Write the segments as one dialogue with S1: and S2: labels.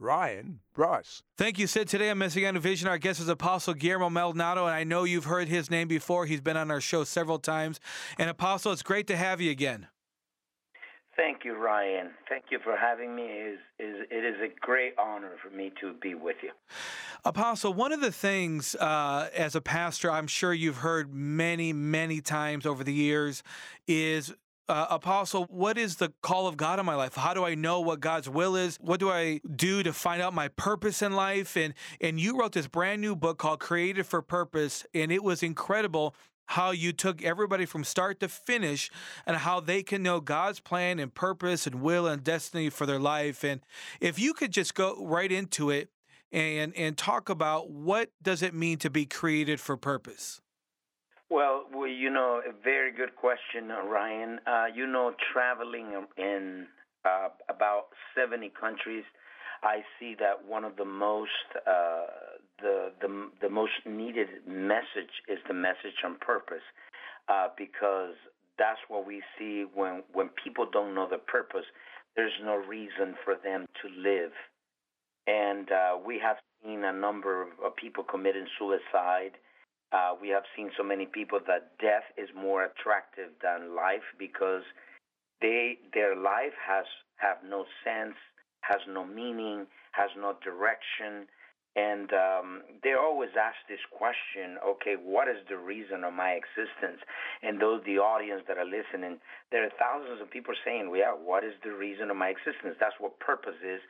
S1: Ryan Bruss.
S2: Thank you, Sid. Today on Messianic Vision, our guest is Apostle Guillermo Maldonado, and I know you've heard his name before. He's been on our show several times. And Apostle, it's great to have you again.
S3: Thank you, Ryan. Thank you for having me. It is, is, it is a great honor for me to be with you.
S2: Apostle, one of the things uh, as a pastor, I'm sure you've heard many, many times over the years is uh, Apostle, what is the call of God in my life? How do I know what God's will is? What do I do to find out my purpose in life? And and you wrote this brand new book called Created for Purpose, and it was incredible how you took everybody from start to finish and how they can know God's plan and purpose and will and destiny for their life. And if you could just go right into it and and talk about what does it mean to be created for purpose?
S3: Well, well, you know, a very good question, uh, Ryan. Uh, you know, traveling in uh, about 70 countries, I see that one of the most uh, the the the most needed message is the message on purpose, uh, because that's what we see when when people don't know the purpose. There's no reason for them to live, and uh, we have seen a number of people committing suicide uh, we have seen so many people that death is more attractive than life because they their life has have no sense, has no meaning, has no direction, and um, they always ask this question: Okay, what is the reason of my existence? And those the audience that are listening, there are thousands of people saying, "Well, yeah, what is the reason of my existence?" That's what purpose is.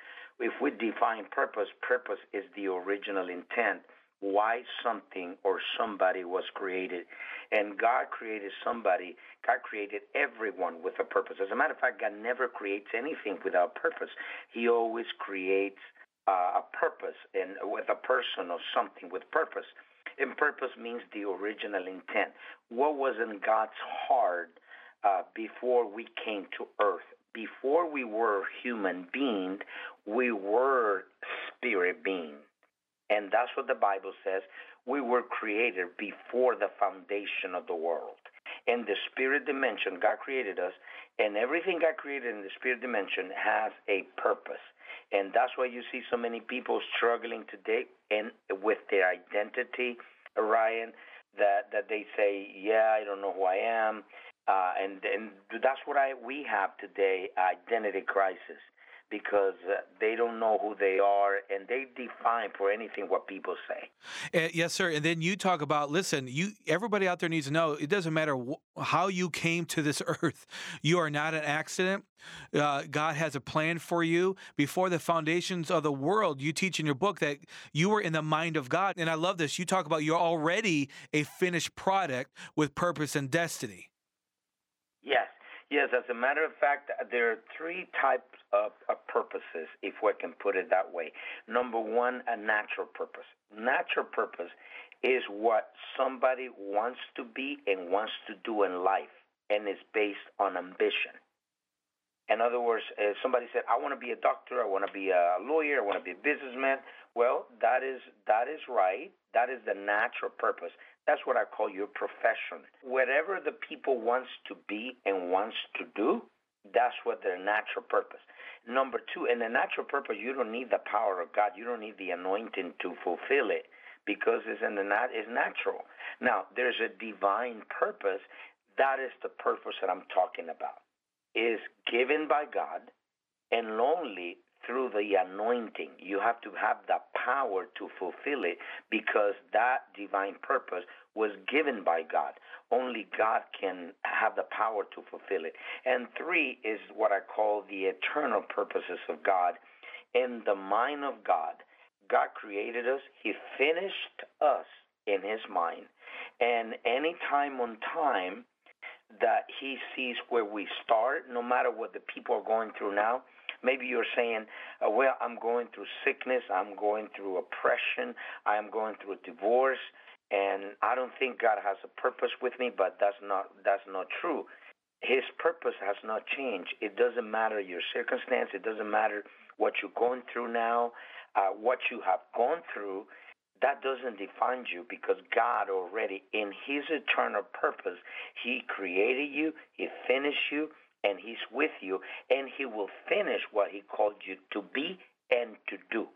S3: If we define purpose, purpose is the original intent why something or somebody was created. And God created somebody, God created everyone with a purpose. As a matter of fact, God never creates anything without purpose. He always creates uh, a purpose and with a person or something with purpose. And purpose means the original intent. What was in God's heart uh, before we came to earth? Before we were human beings, we were spirit beings. And that's what the Bible says. We were created before the foundation of the world. In the spirit dimension, God created us, and everything God created in the spirit dimension has a purpose. And that's why you see so many people struggling today and with their identity, Ryan, that, that they say, Yeah, I don't know who I am. Uh, and and that's what I we have today, identity crisis because uh, they don't know who they are and they define for anything what people say.
S2: Uh, yes, sir. And then you talk about listen, you everybody out there needs to know it doesn't matter wh- how you came to this earth. You are not an accident. Uh, God has a plan for you before the foundations of the world. You teach in your book that you were in the mind of God, and I love this. You talk about you're already a finished product with purpose and destiny.
S3: Yes. As a matter of fact, there are three types of, of, purposes, if we can put it that way. Number one, a natural purpose. Natural purpose is what somebody wants to be and wants to do in life, and is based on ambition. In other words, if somebody said, "I want to be a doctor, I want to be a lawyer, I want to be a businessman," well, that is that is right. That is the natural purpose. That's what I call your profession. Whatever the people wants to be and wants to do, that's what their natural purpose. Number two, in the natural purpose, you don't need the power of God. You don't need the anointing to fulfill it because it's in the nat- it's natural. Now, there's a divine purpose. That is the purpose that I'm talking about. Is given by God and only through the anointing. You have to have the power to fulfill it because that divine purpose was given by God. Only God can have the power to fulfill it. And three is what I call the eternal purposes of God. In the mind of God, God created us, He finished us in His mind. And any time on time that He sees where we start, no matter what the people are going through now, Maybe you're saying, uh, well, I'm going through sickness, I'm going through oppression, I'm going through a divorce, and I don't think God has a purpose with me, but that's not that's not true. His purpose has not changed. It doesn't matter your circumstance. It doesn't matter what you're going through now, uh, what you have gone through. That doesn't define you because God already, in His eternal purpose, He created you, He finished you, and He's with you, and He will finish what He called you to be and to do.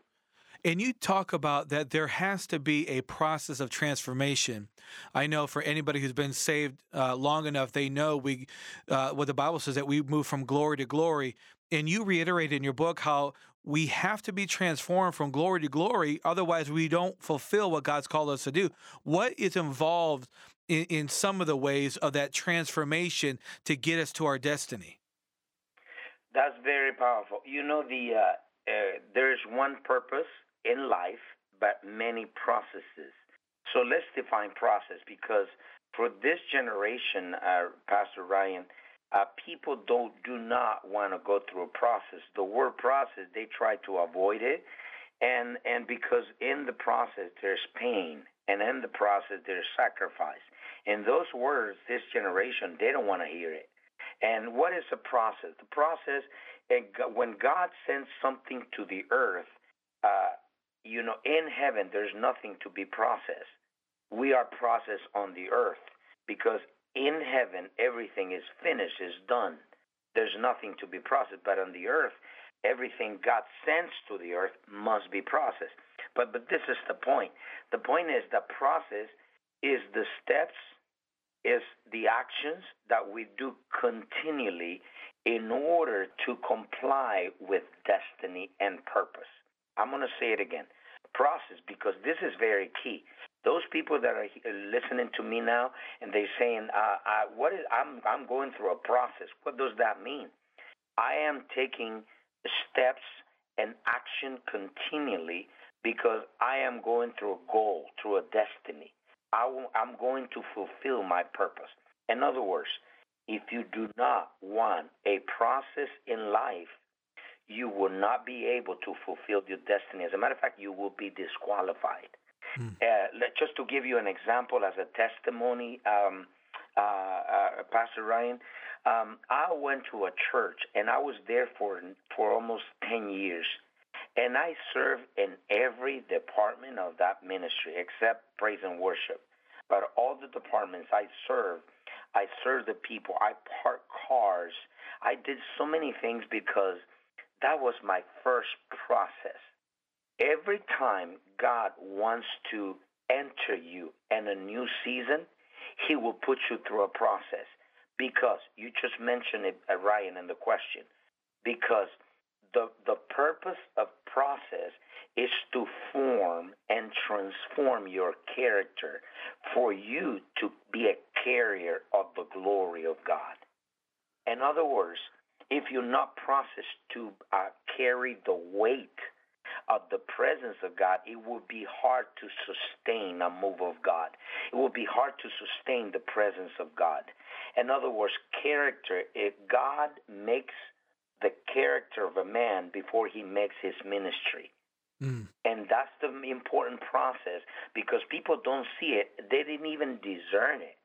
S2: And you talk about that there has to be a process of transformation. I know for anybody who's been saved uh, long enough, they know we uh, what the Bible says that we move from glory to glory. And you reiterate in your book how we have to be transformed from glory to glory, otherwise we don't fulfill what God's called us to do. What is involved in, in some of the ways of that transformation to get us to our destiny?
S3: That's very powerful. You know, the uh, uh, there's one purpose in life, but many processes. So let's define process because for this generation, uh, Pastor Ryan, uh, people don't do not want to go through a process. The word process, they try to avoid it, and and because in the process there's pain, and in the process there's sacrifice. And those words, this generation, they don't want to hear it. And what is the process? The process, and when God sends something to the earth, uh, you know, in heaven, there's nothing to be processed. We are processed on the earth because in heaven, everything is finished, is done. There's nothing to be processed. But on the earth, everything God sends to the earth must be processed. But but this is the point. The point is the process is the steps, is the actions that we do continually in order to comply with destiny and purpose. I'm going to say it again process because this is very key. Those people that are listening to me now and they're saying, uh, I, "What is? I'm I'm going through a process. What does that mean? I am taking steps and action continually because I am going through a goal, through a destiny. I will, I'm going to fulfill my purpose. In other words, if you do not want a process in life you will not be able to fulfill your destiny. As a matter of fact, you will be disqualified. Mm. Uh, just to give you an example as a testimony, um, uh, uh, Pastor Ryan, um, I went to a church and I was there for for almost ten years, and I served in every department of that ministry except praise and worship. But all the departments I served, I served the people. I parked cars. I did so many things because that was my first process. Every time God wants to enter you in a new season, He will put you through a process. Because you just mentioned it, uh, Ryan, in the question. Because the the purpose of process is to form and transform your character for you to be a carrier of the glory of God. In other words, if you're not processed to uh, carry the weight of the presence of God, it will be hard to sustain a move of God. It will be hard to sustain the presence of God. In other words, character, if God makes the character of a man before he makes his ministry. Mm. And that's the important process because people don't see it. They didn't even discern it.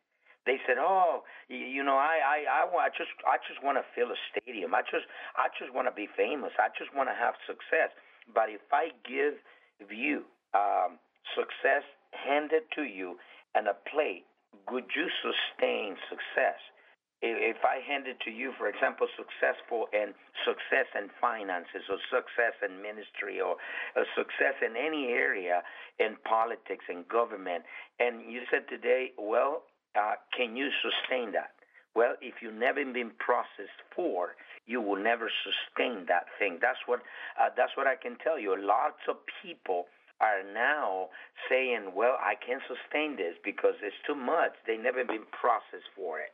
S3: They said, "Oh, you know, I I I, I just I just want to fill a stadium. I just I just want to be famous. I just want to have success. But if I give you um, success handed to you and a plate, would you sustain success?" if I handed to you, for example, successful and success in finances or success in ministry or a success in any area in politics and government, and you said today, well, uh, can you sustain that? Well, if you've never been processed for, you will never sustain that thing. That's what uh, that's what I can tell you. Lots of people are now saying, "Well, I can't sustain this because it's too much." They've never been processed for it.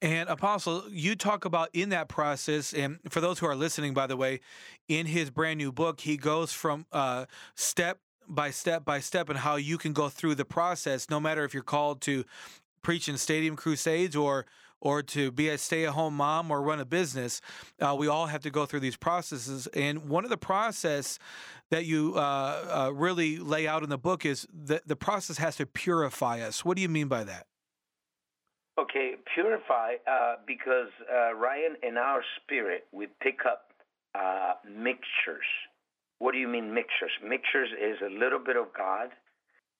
S2: And Apostle, you talk about in that process, and for those who are listening, by the way, in his brand new book, he goes from uh, step by step by step and how you can go through the process, no matter if you're called to preach in stadium crusades or or to be a stay at home mom or run a business. Uh, we all have to go through these processes. And one of the process that you uh, uh, really lay out in the book is that the process has to purify us. What do you mean by that?
S3: Okay, purify uh, because uh, Ryan, in our spirit, we pick up uh, mixtures. What do you mean mixtures? Mixtures is a little bit of God,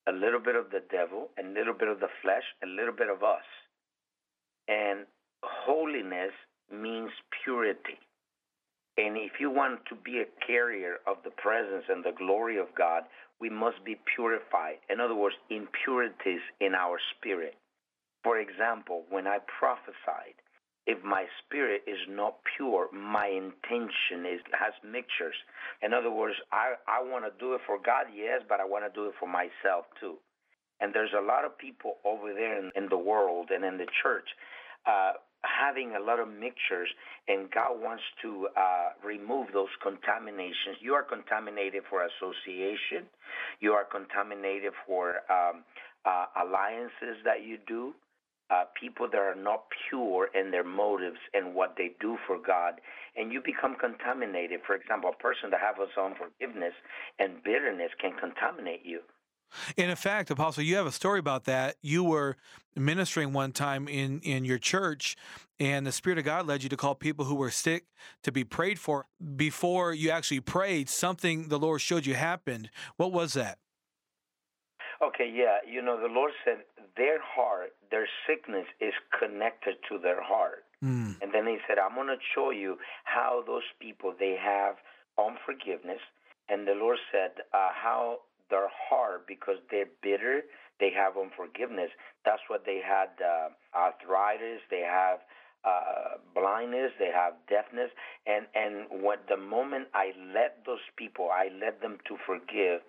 S3: a little bit of the devil, a little bit of the flesh, a little bit of us. And holiness means purity. And if you want to be a carrier of the presence and the glory of God, we must be purified. In other words, impurities in our spirit. For example, when I prophesied, if my spirit is not pure, my intention is has mixtures. In other words, I, I want to do it for God, yes, but I want to do it for myself too. And there's a lot of people over there in, in the world and in the church uh, having a lot of mixtures, and God wants to uh, remove those contaminations. You are contaminated for association, you are contaminated for um, uh, alliances that you do uh, people that are not pure in their motives and what they do for God, and you become contaminated. For example, a person that has unforgiveness and bitterness can contaminate you.
S2: And in fact, Apostle, you have a story about that. You were ministering one time in, in your church, and the Spirit of God led you to call people who were sick to be prayed for. Before you actually prayed, something the Lord showed you happened. What was that?
S3: Okay, yeah. You know, the Lord said their heart, their sickness is connected to their heart. Mm. And then He said, I'm going to show you how those people, they have unforgiveness. And the Lord said, uh, how their heart, because they're bitter, they have unforgiveness. That's what they had uh, arthritis, they have uh, blindness, they have deafness, and and what the moment I let those people, I let them to forgive,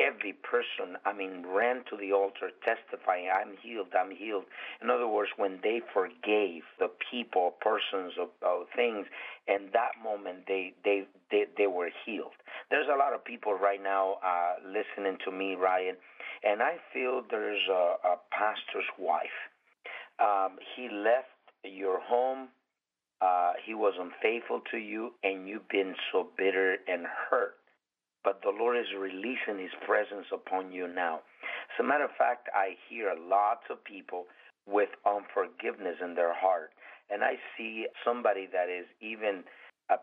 S3: every person, I mean, ran to the altar testifying, I'm healed, I'm healed. In other words, when they forgave the people, persons, of, of things, and that moment they, they, they, they were healed. There's a lot of people right now uh, listening to me, Ryan, and I feel there's a, a pastor's wife. Um, he left your home. Uh, he was unfaithful to you, and you've been so bitter and hurt but the Lord is releasing His presence upon you now. As a matter of fact, I hear lots of people with unforgiveness in their heart. And I see somebody that is even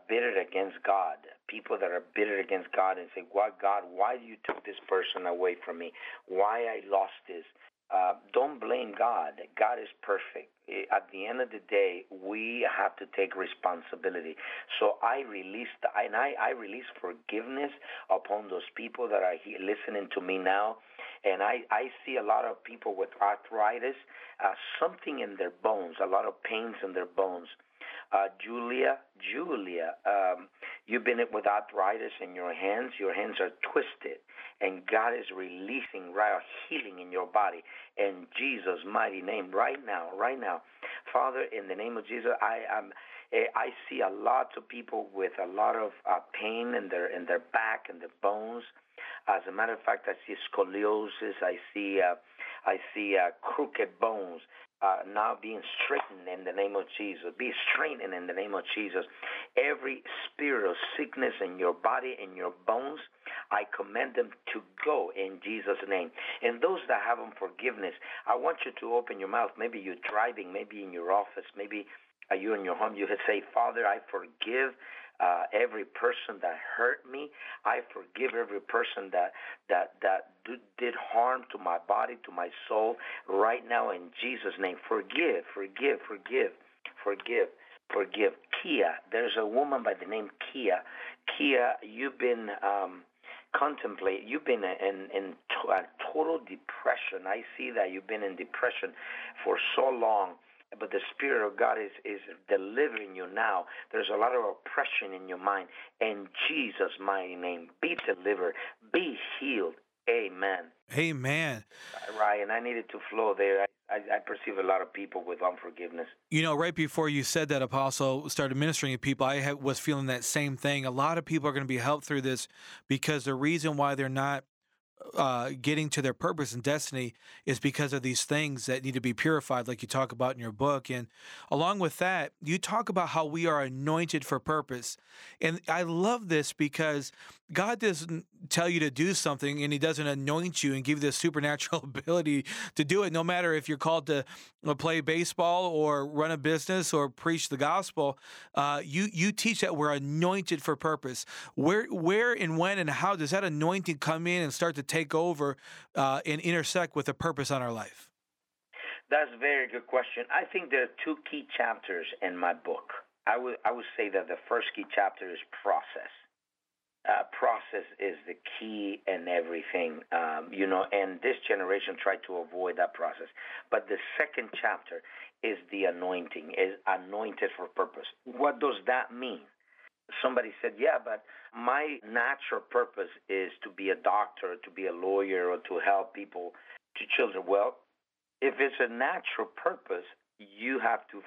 S3: bitter against God. People that are bitter against God and say, "Why, God? Why you took this person away from me? Why I lost this? Uh, don't blame God. God is perfect. At the end of the day, we have to take responsibility. So I release, and I, I release forgiveness upon those people that are here listening to me now. And I, I see a lot of people with arthritis, uh, something in their bones, a lot of pains in their bones. Uh, Julia, Julia, um, you've been with arthritis in your hands. Your hands are twisted, and God is releasing right healing in your body in Jesus' mighty name right now, right now, Father. In the name of Jesus, I am. Eh, I see a lot of people with a lot of uh, pain in their in their back and their bones. As a matter of fact, I see scoliosis. I see uh, I see uh, crooked bones uh, now being straightened in the name of Jesus. Be straightened in the name of Jesus. Every spirit of sickness in your body, in your bones, I command them to go in Jesus' name. And those that have unforgiveness, I want you to open your mouth. Maybe you're driving, maybe in your office, maybe are you in your home? You could say, Father, I forgive uh, every person that hurt me. I forgive every person that that that did harm to my body, to my soul. Right now, in Jesus' name, forgive, forgive, forgive, forgive, forgive. Kia, there's a woman by the name Kia. Kia, you've been. Um, contemplate you've been in in a total depression i see that you've been in depression for so long but the Spirit of God is, is delivering you now. There's a lot of oppression in your mind. In Jesus' mighty name, be delivered, be healed. Amen.
S2: Amen.
S3: Ryan, I needed to flow there. I, I, perceive a lot of people with unforgiveness.
S2: You know, right before you said that, Apostle started ministering to people, I was feeling that same thing. A lot of people are going to be helped through this because the reason why they're not uh, getting to their purpose and destiny is because of these things that need to be purified, like you talk about in your book. And along with that, you talk about how we are anointed for purpose. And I love this because God doesn't tell you to do something and He doesn't anoint you and give you the supernatural ability to do it, no matter if you're called to uh, play baseball or run a business or preach the gospel. Uh, you you teach that we're anointed for purpose. Where where and when and how does that anointing come in and start to take over uh, and intersect with a purpose on our life?
S3: That's a very good question. I think there are two key chapters in my book. I would I would say that the first key chapter is process uh, process is the key and everything, um, you know, and this generation tried to avoid that process. But the second chapter is the anointing, is anointed for purpose. What does that mean? Somebody said, yeah, but my natural purpose is to be a doctor, to be a lawyer, or to help people, to children. Well, if it's a natural purpose, you have to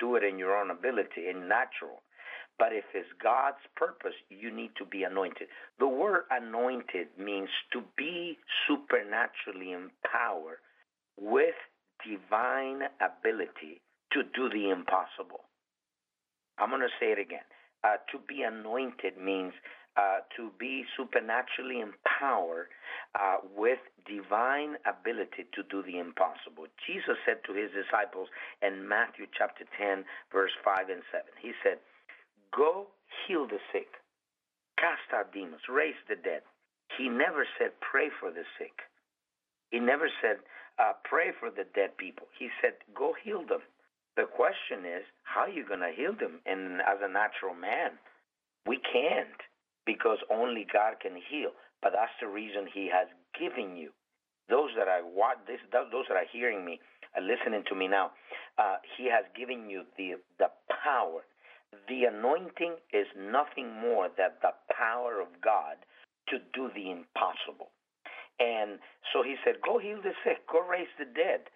S3: do it in your own ability, in natural. But if it's God's purpose, you need to be anointed. The word anointed means to be supernaturally empowered with divine ability to do the impossible. I'm going to say it again. Uh, to be anointed means uh, to be supernaturally empowered uh, with divine ability to do the impossible. Jesus said to his disciples in Matthew chapter 10, verse 5 and 7, He said, Go heal the sick, cast out demons, raise the dead. He never said pray for the sick. He never said uh, pray for the dead people. He said go heal them. The question is, how are you going to heal them? And as a natural man, we can't because only God can heal. But that's the reason He has given you. Those that are this, those that are hearing me, uh, listening to me now, uh, He has given you the the power the anointing is nothing more than the power of God to do the impossible. And so he said, Go heal the sick, go raise the dead.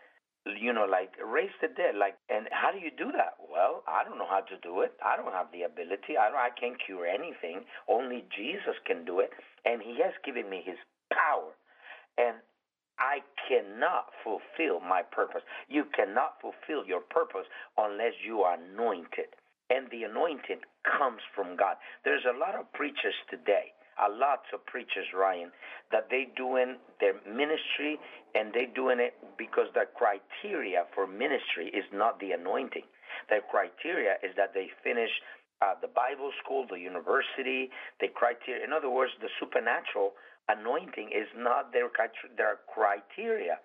S3: You know, like raise the dead. Like, and how do you do that? Well, I don't know how to do it. I don't have the ability. I don't. I can't cure anything. Only Jesus can do it, and He has given me His power. And I cannot fulfill my purpose. You cannot fulfill your purpose unless you are anointed and the anointing comes from God. There's a lot of preachers today, a lot of preachers, Ryan, that they doing their ministry and they doing it because the criteria for ministry is not the anointing. Their criteria is that they finish uh, the Bible school, the university, the criteria. In other words, the supernatural anointing is not their their criteria.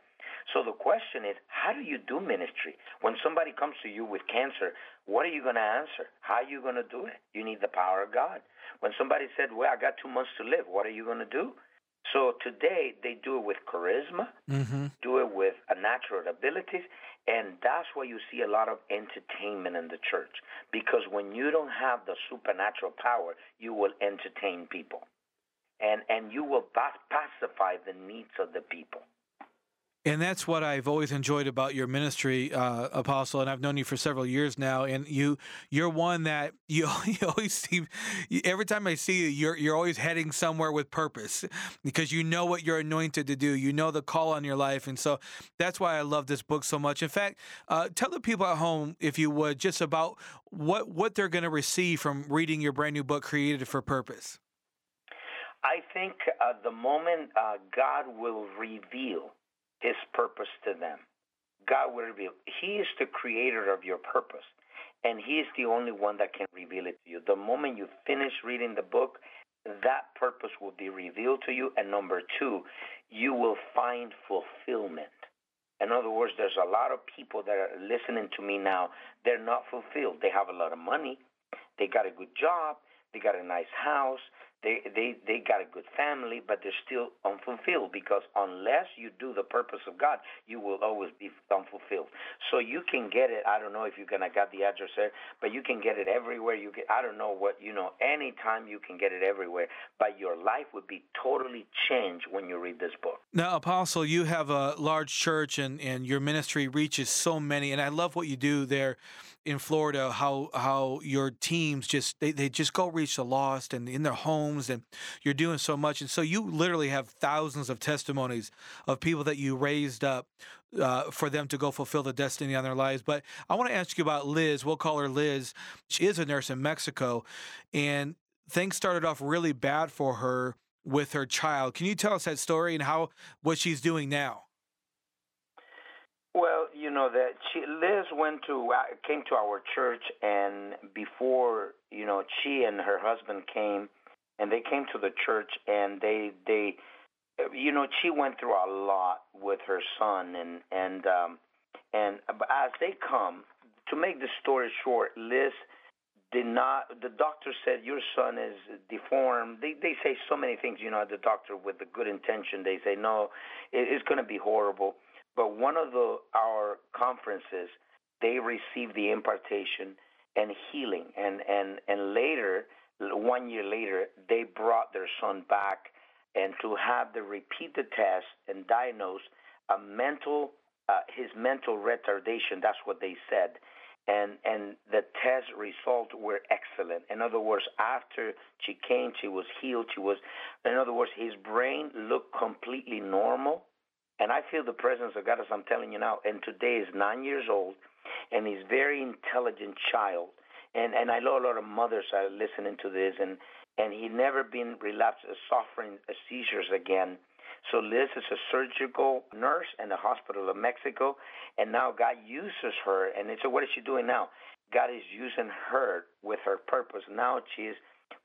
S3: So the question is, how do you do ministry? When somebody comes to you with cancer, what are you going to answer? How are you going to do it? You need the power of God. When somebody said, well, I got two months to live, what are you going to do? So today they do it with charisma, mm-hmm. do it with a natural abilities, and that's why you see a lot of entertainment in the church. Because when you don't have the supernatural power, you will entertain people, and and you will pacify the needs of the people.
S2: And that's what I've always enjoyed about your ministry, uh, Apostle. And I've known you for several years now. And you, you're one that you, you always seem. Every time I see you, you're you're always heading somewhere with purpose, because you know what you're anointed to do. You know the call on your life, and so that's why I love this book so much. In fact, uh, tell the people at home, if you would, just about what what they're going to receive from reading your brand new book, Created for Purpose.
S3: I think uh, the moment uh, God will reveal his purpose to them. God will reveal. He is the creator of your purpose, and He is the only one that can reveal it to you. The moment you finish reading the book, that purpose will be revealed to you. And number two, you will find fulfillment. In other words, there's a lot of people that are listening to me now. They're not fulfilled. They have a lot of money. They got a good job. They got a nice house. They they they got a good family, but they're still unfulfilled because unless you do the purpose of God, you will always be unfulfilled. So you can get it. I don't know if you're gonna got the address there, but you can get it everywhere. You get. I don't know what you know. Anytime you can get it everywhere, but your life would be totally changed when you read this book.
S2: Now, Apostle, you have a large church, and and your ministry reaches so many, and I love what you do there in Florida. How how your teams just they, they just go reach the lost and in their homes and you're doing so much. And so you literally have thousands of testimonies of people that you raised up uh, for them to go fulfill the destiny on their lives. But I want to ask you about Liz. We'll call her Liz. She is a nurse in Mexico. And things started off really bad for her with her child. Can you tell us that story and how what she's doing now?
S3: Well, you know that she, Liz went to uh, came to our church, and before you know, she and her husband came, and they came to the church, and they they, you know, she went through a lot with her son, and and um, and as they come, to make the story short, Liz did not the doctor said your son is deformed. They they say so many things you know the doctor with the good intention they say no it, it's going to be horrible but one of the our conferences they received the impartation and healing and and and later one year later they brought their son back and to have the repeat the test and diagnose a mental uh, his mental retardation that's what they said and and the test results were excellent. In other words, after she came, she was healed. She was, in other words, his brain looked completely normal, and I feel the presence of God as I'm telling you now. And today is nine years old, and he's very intelligent child. And and I know a lot of mothers are listening to this, and and he never been relapsed, uh, suffering uh, seizures again. So Liz is a surgical nurse in the hospital of Mexico, and now God uses her. And so, what is she doing now? God is using her with her purpose. Now she is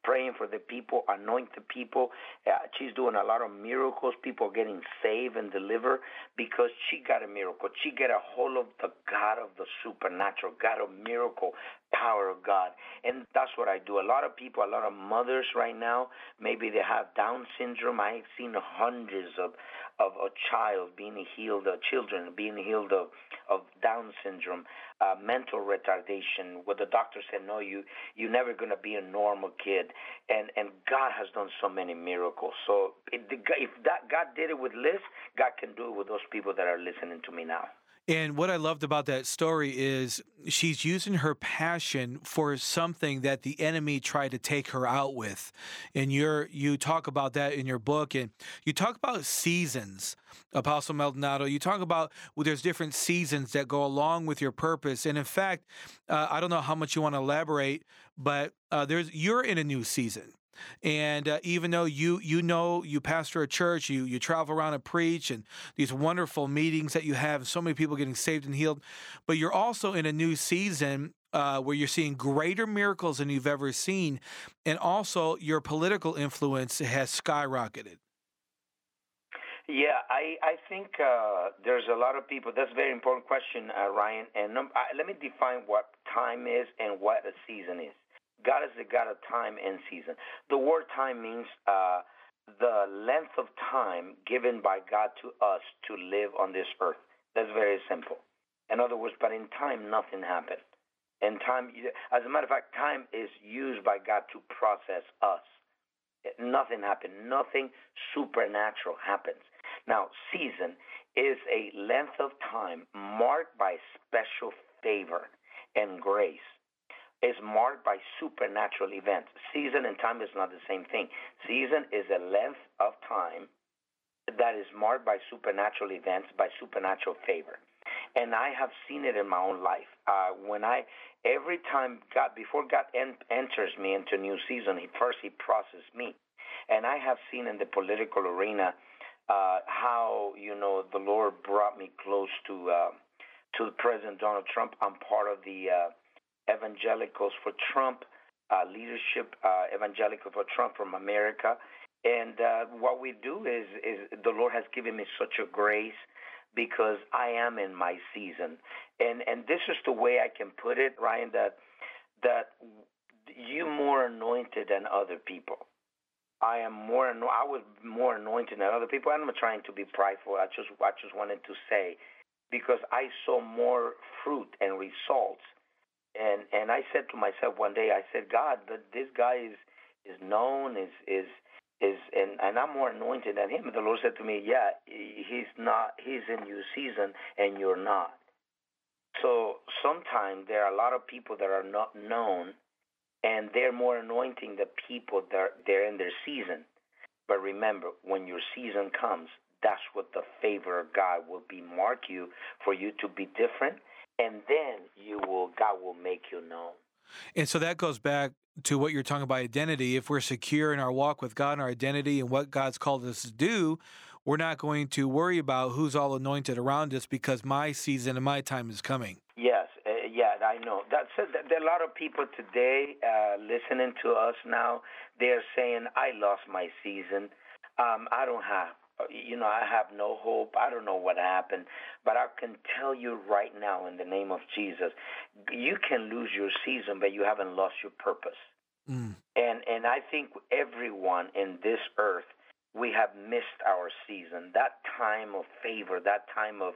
S3: praying for the people, anoint the people. Uh, she's doing a lot of miracles. People are getting saved and delivered because she got a miracle. She got a hold of the God of the supernatural, God of miracle, power of God. And that's what I do. A lot of people, a lot of mothers right now, maybe they have Down syndrome. I've seen hundreds of of a child being healed, uh, children being healed of, of Down syndrome, uh, mental retardation, where the doctor said, no, you, you're never to be a normal kid. And, and God has done so many miracles. So if, if that God did it with Liz, God can do it with those people that are listening to me now.
S2: And what I loved about that story is she's using her passion for something that the enemy tried to take her out with. And you you talk about that in your book and you talk about seasons, Apostle Maldonado. You talk about well, there's different seasons that go along with your purpose. And in fact, uh, I don't know how much you want to elaborate, but uh, there's you're in a new season. And uh, even though you you know you pastor a church, you you travel around and preach, and these wonderful meetings that you have, so many people getting saved and healed, but you're also in a new season uh, where you're seeing greater miracles than you've ever seen, and also your political influence has skyrocketed.
S3: Yeah, I I think uh, there's a lot of people. That's a very important question, uh, Ryan. And I, let me define what time is and what a season is. God is the God of time and season. The word time means uh, the length of time given by God to us to live on this earth. That's very simple. In other words, but in time, nothing happened. In time, as a matter of fact, time is used by God to process us. Nothing happened. Nothing supernatural happens. Now, season is a length of time marked by special favor and grace is marked by supernatural events. Season and time is not the same thing. Season is a length of time that is marked by supernatural events, by supernatural favor. And I have seen it in my own life. Uh, when I, every time God, before God en- enters me into a new season, he first he processes me. And I have seen in the political arena uh, how you know the Lord brought me close to uh, to President Donald Trump. I'm part of the uh, Evangelicals for Trump, uh, leadership uh, Evangelical for Trump from America. And uh, what we do is, is the Lord has given me such a grace because I am in my season. And and this is the way I can put it, Ryan, that that you more anointed than other people. I am more I was more anointed than other people. I'm not trying to be prideful. I just I just wanted to say because I saw more fruit and results and and I said to myself one day, I said, God, this guy is is known, is is is and and I'm more anointed than him. And the Lord said to me, Yeah, he's not. He's in your season, and you're not. So sometimes there are a lot of people that are not known, and they're more anointing the people that are, they're in their season. But remember, when your season comes, that's what the favor of God will be mark you for you to be different, and then you will God will make you known.
S2: And so that goes back to what you're talking about identity. If we're secure in our walk with God and our identity and what God's called us to do, we're not going to worry about who's all anointed around us because my season and my time is coming.
S3: Yes, uh, yeah, I know. That's uh, there are a lot of people today uh, listening to us now. They're saying, "I lost my season. Um, I don't have you know, I have no hope. I don't know what happened. But I can tell you right now, in the name of Jesus, you can lose your season, but you haven't lost your purpose. Mm. And and I think everyone in this earth, we have missed our season. That time of favor, that time of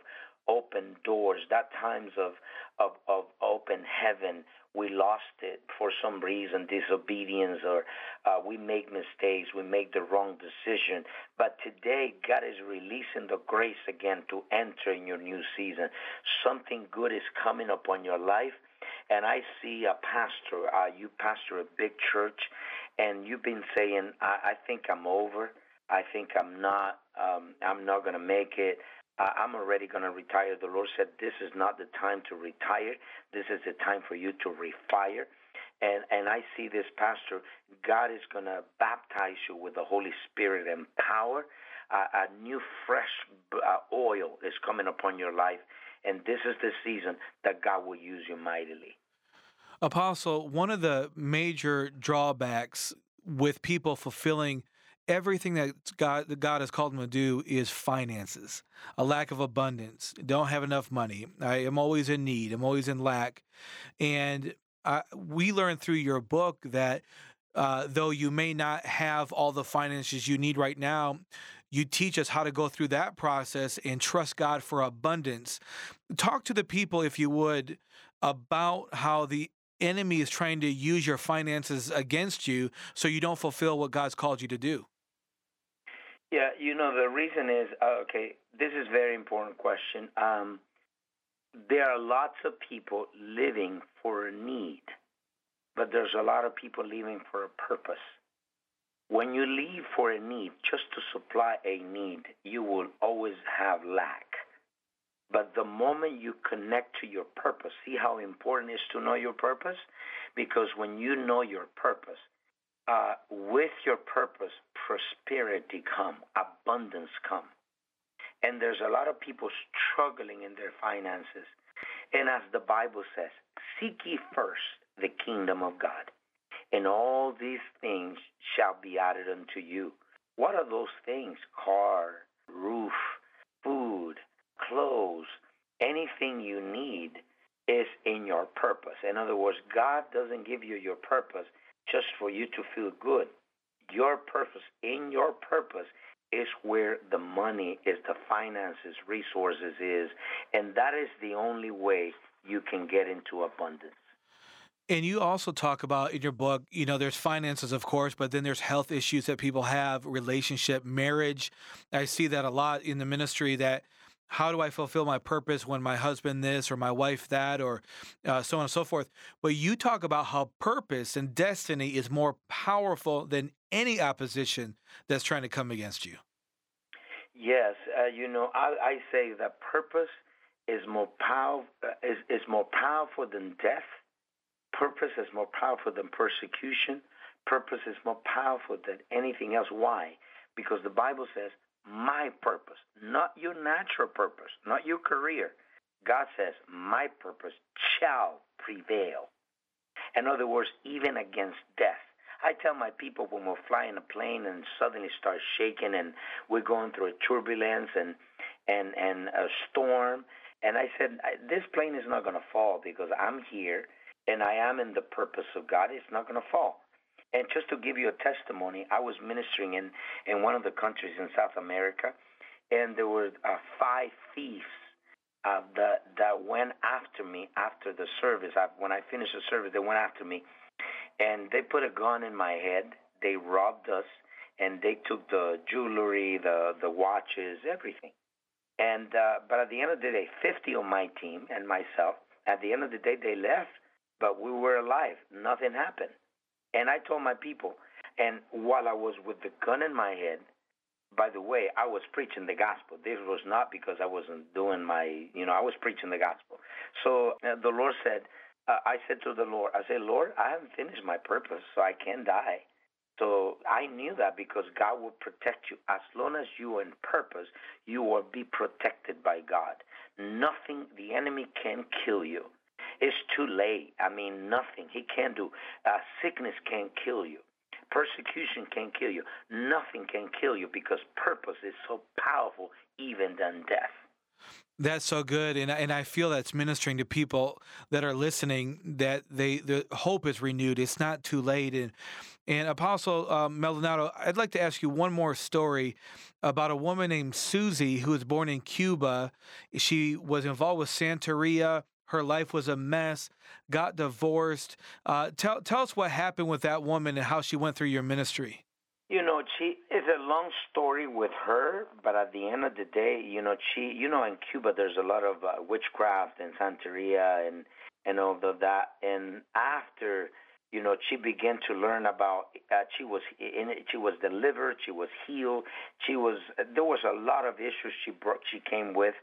S3: open doors, that times of of, of open heaven we lost it for some reason, disobedience, or uh, we make mistakes, we make the wrong decision. But today, God is releasing the grace again to enter in your new season. Something good is coming upon your life. And I see a pastor, uh, you pastor a big church, and you've been saying, I, I think I'm over. I think I'm not. Um, I'm not going to make it I'm already going to retire. The Lord said, This is not the time to retire. This is the time for you to refire. And, and I see this, Pastor, God is going to baptize you with the Holy Spirit and power. Uh, a new, fresh uh, oil is coming upon your life. And this is the season that God will use you mightily.
S2: Apostle, one of the major drawbacks with people fulfilling everything that God that God has called them to do is finances, a lack of abundance. Don't have enough money. I am always in need. I'm always in lack, and I, we learned through your book that uh, though you may not have all the finances you need right now. You teach us how to go through that process and trust God for abundance. Talk to the people, if you would, about how the enemy is trying to use your finances against you so you don't fulfill what God's called you to do.
S3: Yeah, you know the reason is uh, okay. This is very important question. Um, there are lots of people living for a need, but there's a lot of people living for a purpose. When you live for a need, just to supply a need, you will always have lack. But the moment you connect to your purpose, see how important it is to know your purpose? Because when you know your purpose, uh, with your purpose, prosperity come, abundance come. And there's a lot of people struggling in their finances. And as the Bible says, seek ye first the kingdom of God, and all these things shall be added unto you. What are those things? Car, roof, food, clothes, anything you need is in your purpose. In other words, God doesn't give you your purpose just for you to feel good. Your purpose, in your purpose, is where the money is, the finances, resources is, and that is the only way you can get into abundance.
S2: And you also talk about in your book, you know, there's finances, of course, but then there's health issues that people have, relationship, marriage. I see that a lot in the ministry that how do I fulfill my purpose when my husband this or my wife that or uh, so on and so forth. But you talk about how purpose and destiny is more powerful than any opposition that's trying to come against you.
S3: Yes, uh, you know, I, I, say that purpose is more power uh, is, is more powerful than death. Purpose is more powerful than persecution. Purpose is more powerful than anything else. Why? Because the Bible says my purpose, not your natural purpose, not your career. God says, my purpose shall prevail. In other words, even against death. I tell my people when we're flying a plane and suddenly start shaking and we're going through a turbulence and and and a storm, and I said this plane is not going to fall because I'm here and I am in the purpose of God. It's not going to fall. And just to give you a testimony, I was ministering in, in one of the countries in South America, and there were uh, five thieves uh, that that went after me after the service. I, when I finished the service, they went after me, and they put a gun in my head. They robbed us, and they took the jewelry, the the watches, everything. And uh, but at the end of the day, 50 on my team and myself. At the end of the day, they left, but we were alive. Nothing happened. And I told my people, and while I was with the gun in my head, by the way, I was preaching the gospel. This was not because I wasn't doing my, you know, I was preaching the gospel. So uh, the Lord said, uh, I said to the Lord, I said, Lord, I haven't finished my purpose, so I can't die. So I knew that because God will protect you. As long as you are in purpose, you will be protected by God. Nothing, the enemy can kill you. It's too late. I mean, nothing. He can't do. Uh, sickness can't kill you. Persecution can't kill you. Nothing can kill you because purpose is so powerful even than death.
S2: That's so good, and and I feel that's ministering to people that are listening. That they the hope is renewed. It's not too late. And and Apostle uh, Maldonado, I'd like to ask you one more story about a woman named Susie who was born in Cuba. She was involved with Santeria. Her life was a mess. Got divorced. Uh, tell tell us what happened with that woman and how she went through your ministry.
S3: You know, she it's a long story with her, but at the end of the day, you know, she, you know, in Cuba there's a lot of uh, witchcraft and santeria and and all of that. And after, you know, she began to learn about. Uh, she was in. She was delivered. She was healed. She was. There was a lot of issues she brought. She came with,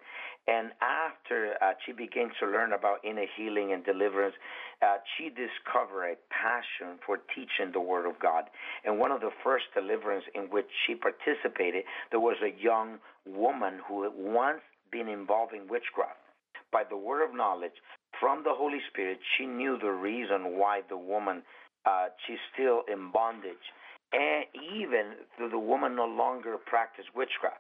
S3: and after uh, she began to learn about inner healing and deliverance, uh, she discovered a passion for teaching the Word of God. And one of the first deliverance in which she participated, there was a young woman who had once been involved in witchcraft. By the word of knowledge from the Holy Spirit, she knew the reason why the woman uh, she's still in bondage and even though the woman no longer practiced witchcraft.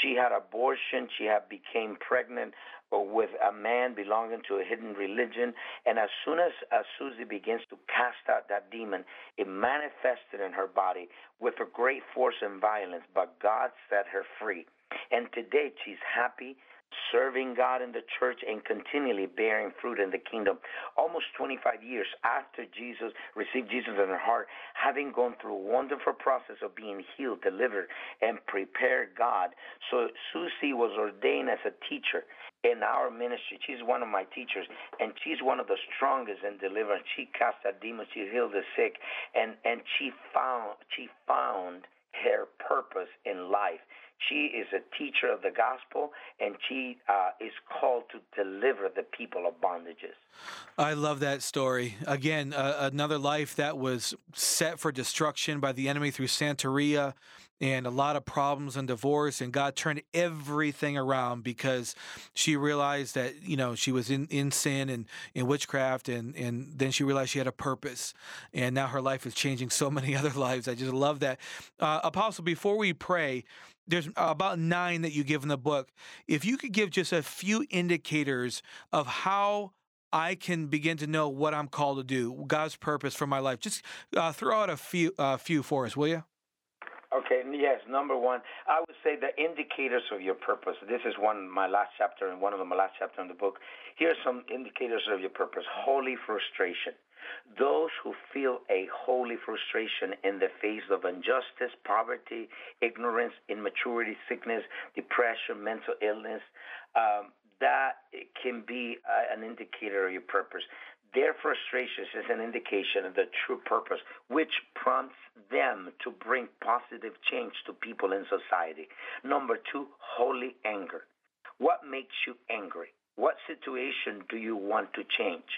S3: She had abortion. She had became pregnant with a man belonging to a hidden religion. And as soon as, as Susie begins to cast out that demon, it manifested in her body with a great force and violence. But God set her free. And today she's happy serving God in the church and continually bearing fruit in the kingdom. Almost 25 years after Jesus received Jesus in her heart, having gone through a wonderful process of being healed, delivered, and prepared God. So Susie was ordained as a teacher in our ministry. She's one of my teachers, and she's one of the strongest in deliverance. She cast out demons, she healed the sick, and and she found she found her purpose in life. She is a teacher of the gospel, and she uh, is called to deliver the people of bondages.
S2: I love that story. Again, uh, another life that was set for destruction by the enemy through Santeria and a lot of problems and divorce and God turned everything around because she realized that you know she was in, in sin and in witchcraft and and then she realized she had a purpose and now her life is changing so many other lives I just love that uh, apostle before we pray there's about nine that you give in the book. If you could give just a few indicators of how I can begin to know what I'm called to do, God's purpose for my life, just uh, throw out a few, uh, few for us, will you?
S3: Okay, yes, number one, I would say the indicators of your purpose. This is one my last chapter and one of my last chapter in the book. Here are some indicators of your purpose. Holy frustration. Those who feel a holy frustration in the face of injustice, poverty, ignorance, immaturity, sickness, depression, mental illness, um, that can be uh, an indicator of your purpose. Their frustrations is an indication of the true purpose, which prompts them to bring positive change to people in society. Number two, holy anger. What makes you angry? What situation do you want to change?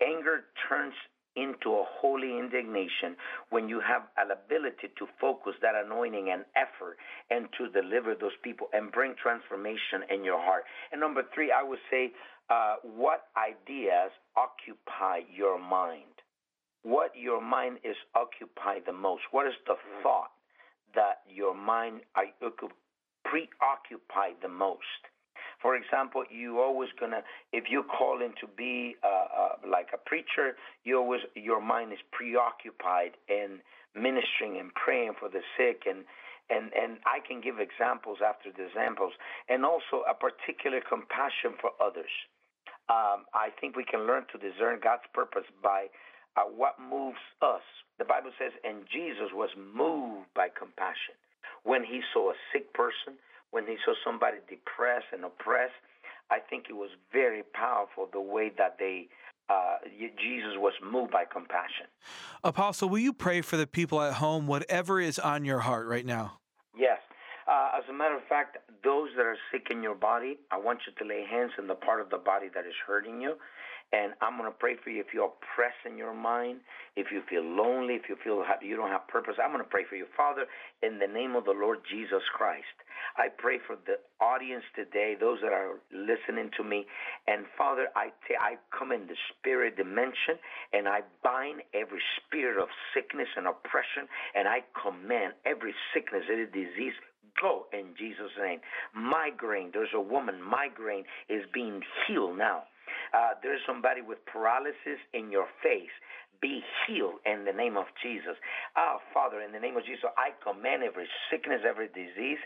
S3: Anger turns into a holy indignation when you have an ability to focus that anointing and effort and to deliver those people and bring transformation in your heart. And number three, I would say, uh, what ideas occupy your mind? What your mind is occupied the most? What is the thought that your mind preoccupied the most? For example, you always gonna if you call in to be uh, uh, like a preacher, you always your mind is preoccupied in ministering and praying for the sick and and and I can give examples after the examples, and also a particular compassion for others. Um, I think we can learn to discern God's purpose by uh, what moves us. The Bible says, and Jesus was moved by compassion when he saw a sick person, when he saw somebody depressed and oppressed, I think it was very powerful the way that they uh, Jesus was moved by compassion.
S2: Apostle, will you pray for the people at home, whatever is on your heart right now?
S3: Yes. Uh, as a matter of fact, those that are sick in your body, I want you to lay hands on the part of the body that is hurting you. And I'm going to pray for you if you're oppressed in your mind, if you feel lonely, if you feel you don't have purpose. I'm going to pray for you. Father, in the name of the Lord Jesus Christ, I pray for the audience today, those that are listening to me. And Father, I, t- I come in the spirit dimension and I bind every spirit of sickness and oppression and I command every sickness, every disease go in Jesus' name. Migraine, there's a woman, migraine is being healed now. Uh, there's somebody with paralysis in your face be healed in the name of Jesus. Ah, Father, in the name of Jesus, I command every sickness, every disease.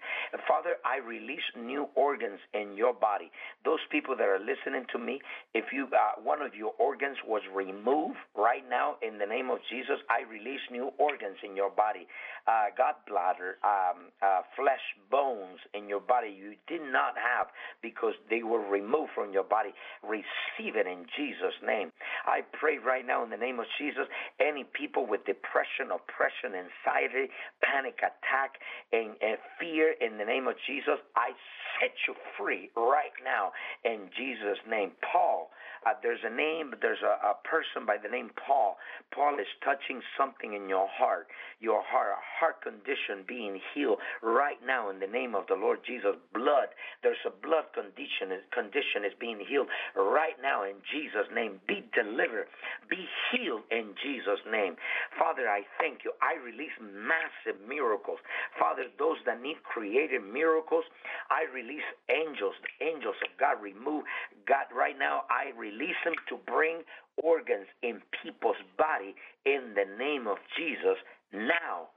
S3: Father, I release new organs in your body. Those people that are listening to me, if you uh, one of your organs was removed right now, in the name of Jesus, I release new organs in your body. Uh, gallbladder, um, uh, flesh, bones in your body you did not have because they were removed from your body. Receive it in Jesus' name. I pray right now in the name of Jesus Jesus. Any people with depression, oppression, anxiety, panic attack, and, and fear in the name of Jesus, I set you free right now in Jesus' name. Paul, uh, there's a name, there's a, a person by the name Paul. Paul is touching something in your heart, your heart, a heart condition being healed right now in the name of the Lord Jesus. Blood, there's a blood condition, condition is being healed right now in Jesus' name. Be delivered, be healed in Jesus' name. Father, I thank you. I release massive miracles. Father, those that need creative miracles, I release angels, the angels of God remove. God, right now, I release them to bring organs in people's body in the name of Jesus now.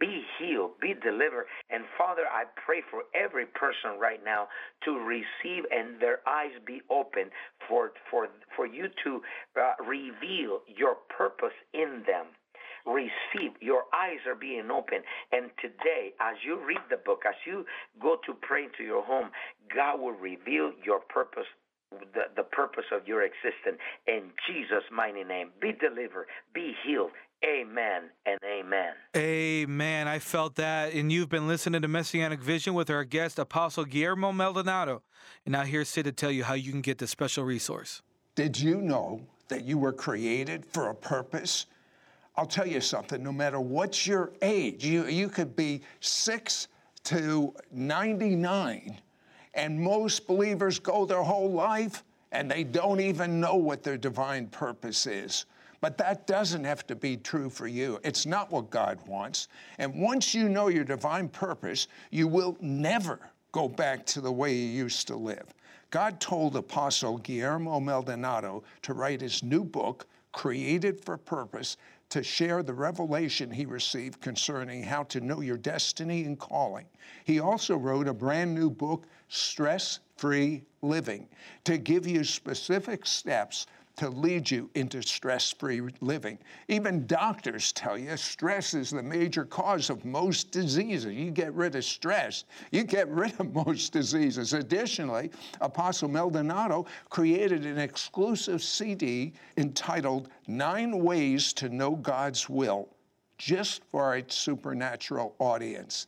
S3: Be healed, be delivered. And Father, I pray for every person right now to receive and their eyes be open for, for, for you to uh, reveal your purpose in them receive. Your eyes are being open. And today, as you read the book, as you go to pray into your home, God will reveal your purpose the, the purpose of your existence. In Jesus' mighty name, be delivered, be healed. Amen and amen.
S2: Amen. I felt that. And you've been listening to Messianic Vision with our guest, Apostle Guillermo Maldonado. And now here's Sid to tell you how you can get this special resource.
S1: Did you know that you were created for a purpose? I'll tell you something, no matter what's your age, you, you could be six to 99 and most believers go their whole life and they don't even know what their divine purpose is. But that doesn't have to be true for you. It's not what God wants. And once you know your divine purpose, you will never go back to the way you used to live. God told Apostle Guillermo Maldonado to write his new book, Created for Purpose, to share the revelation he received concerning how to know your destiny and calling. He also wrote a brand new book, Stress Free Living, to give you specific steps to lead you into stress free living. Even doctors tell you stress is the major cause of most diseases. You get rid of stress, you get rid of most diseases. Additionally, Apostle Maldonado created an exclusive CD entitled Nine Ways to Know God's Will, just for It's Supernatural audience.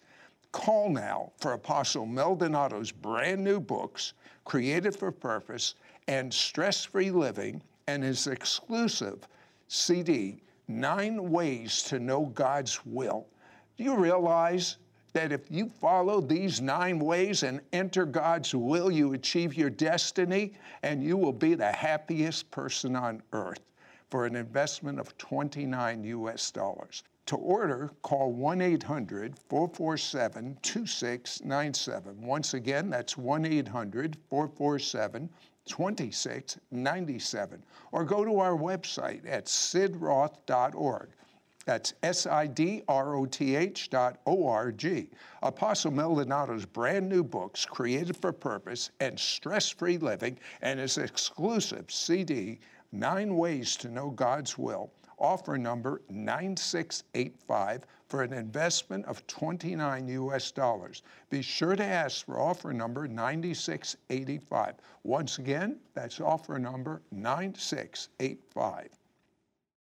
S1: Call now for Apostle Maldonado's brand new books, Created for Purpose and Stress Free Living and his exclusive CD, Nine Ways to Know God's Will. Do you realize that if you follow these nine ways and enter God's will, you achieve your destiny and you will be the happiest person on earth for an investment of 29 US dollars. To order, call 1 800 447 2697. Once again, that's 1 800 447 2697 or go to our website at sidroth.org. That's S I D R O T H dot O R G. Apostle Maldonado's brand new books, Created for Purpose and Stress Free Living, and his exclusive CD, Nine Ways to Know God's Will, offer number 9685 for an investment of 29 US dollars. Be sure to ask for offer number 9685. Once again, that's offer number 9685.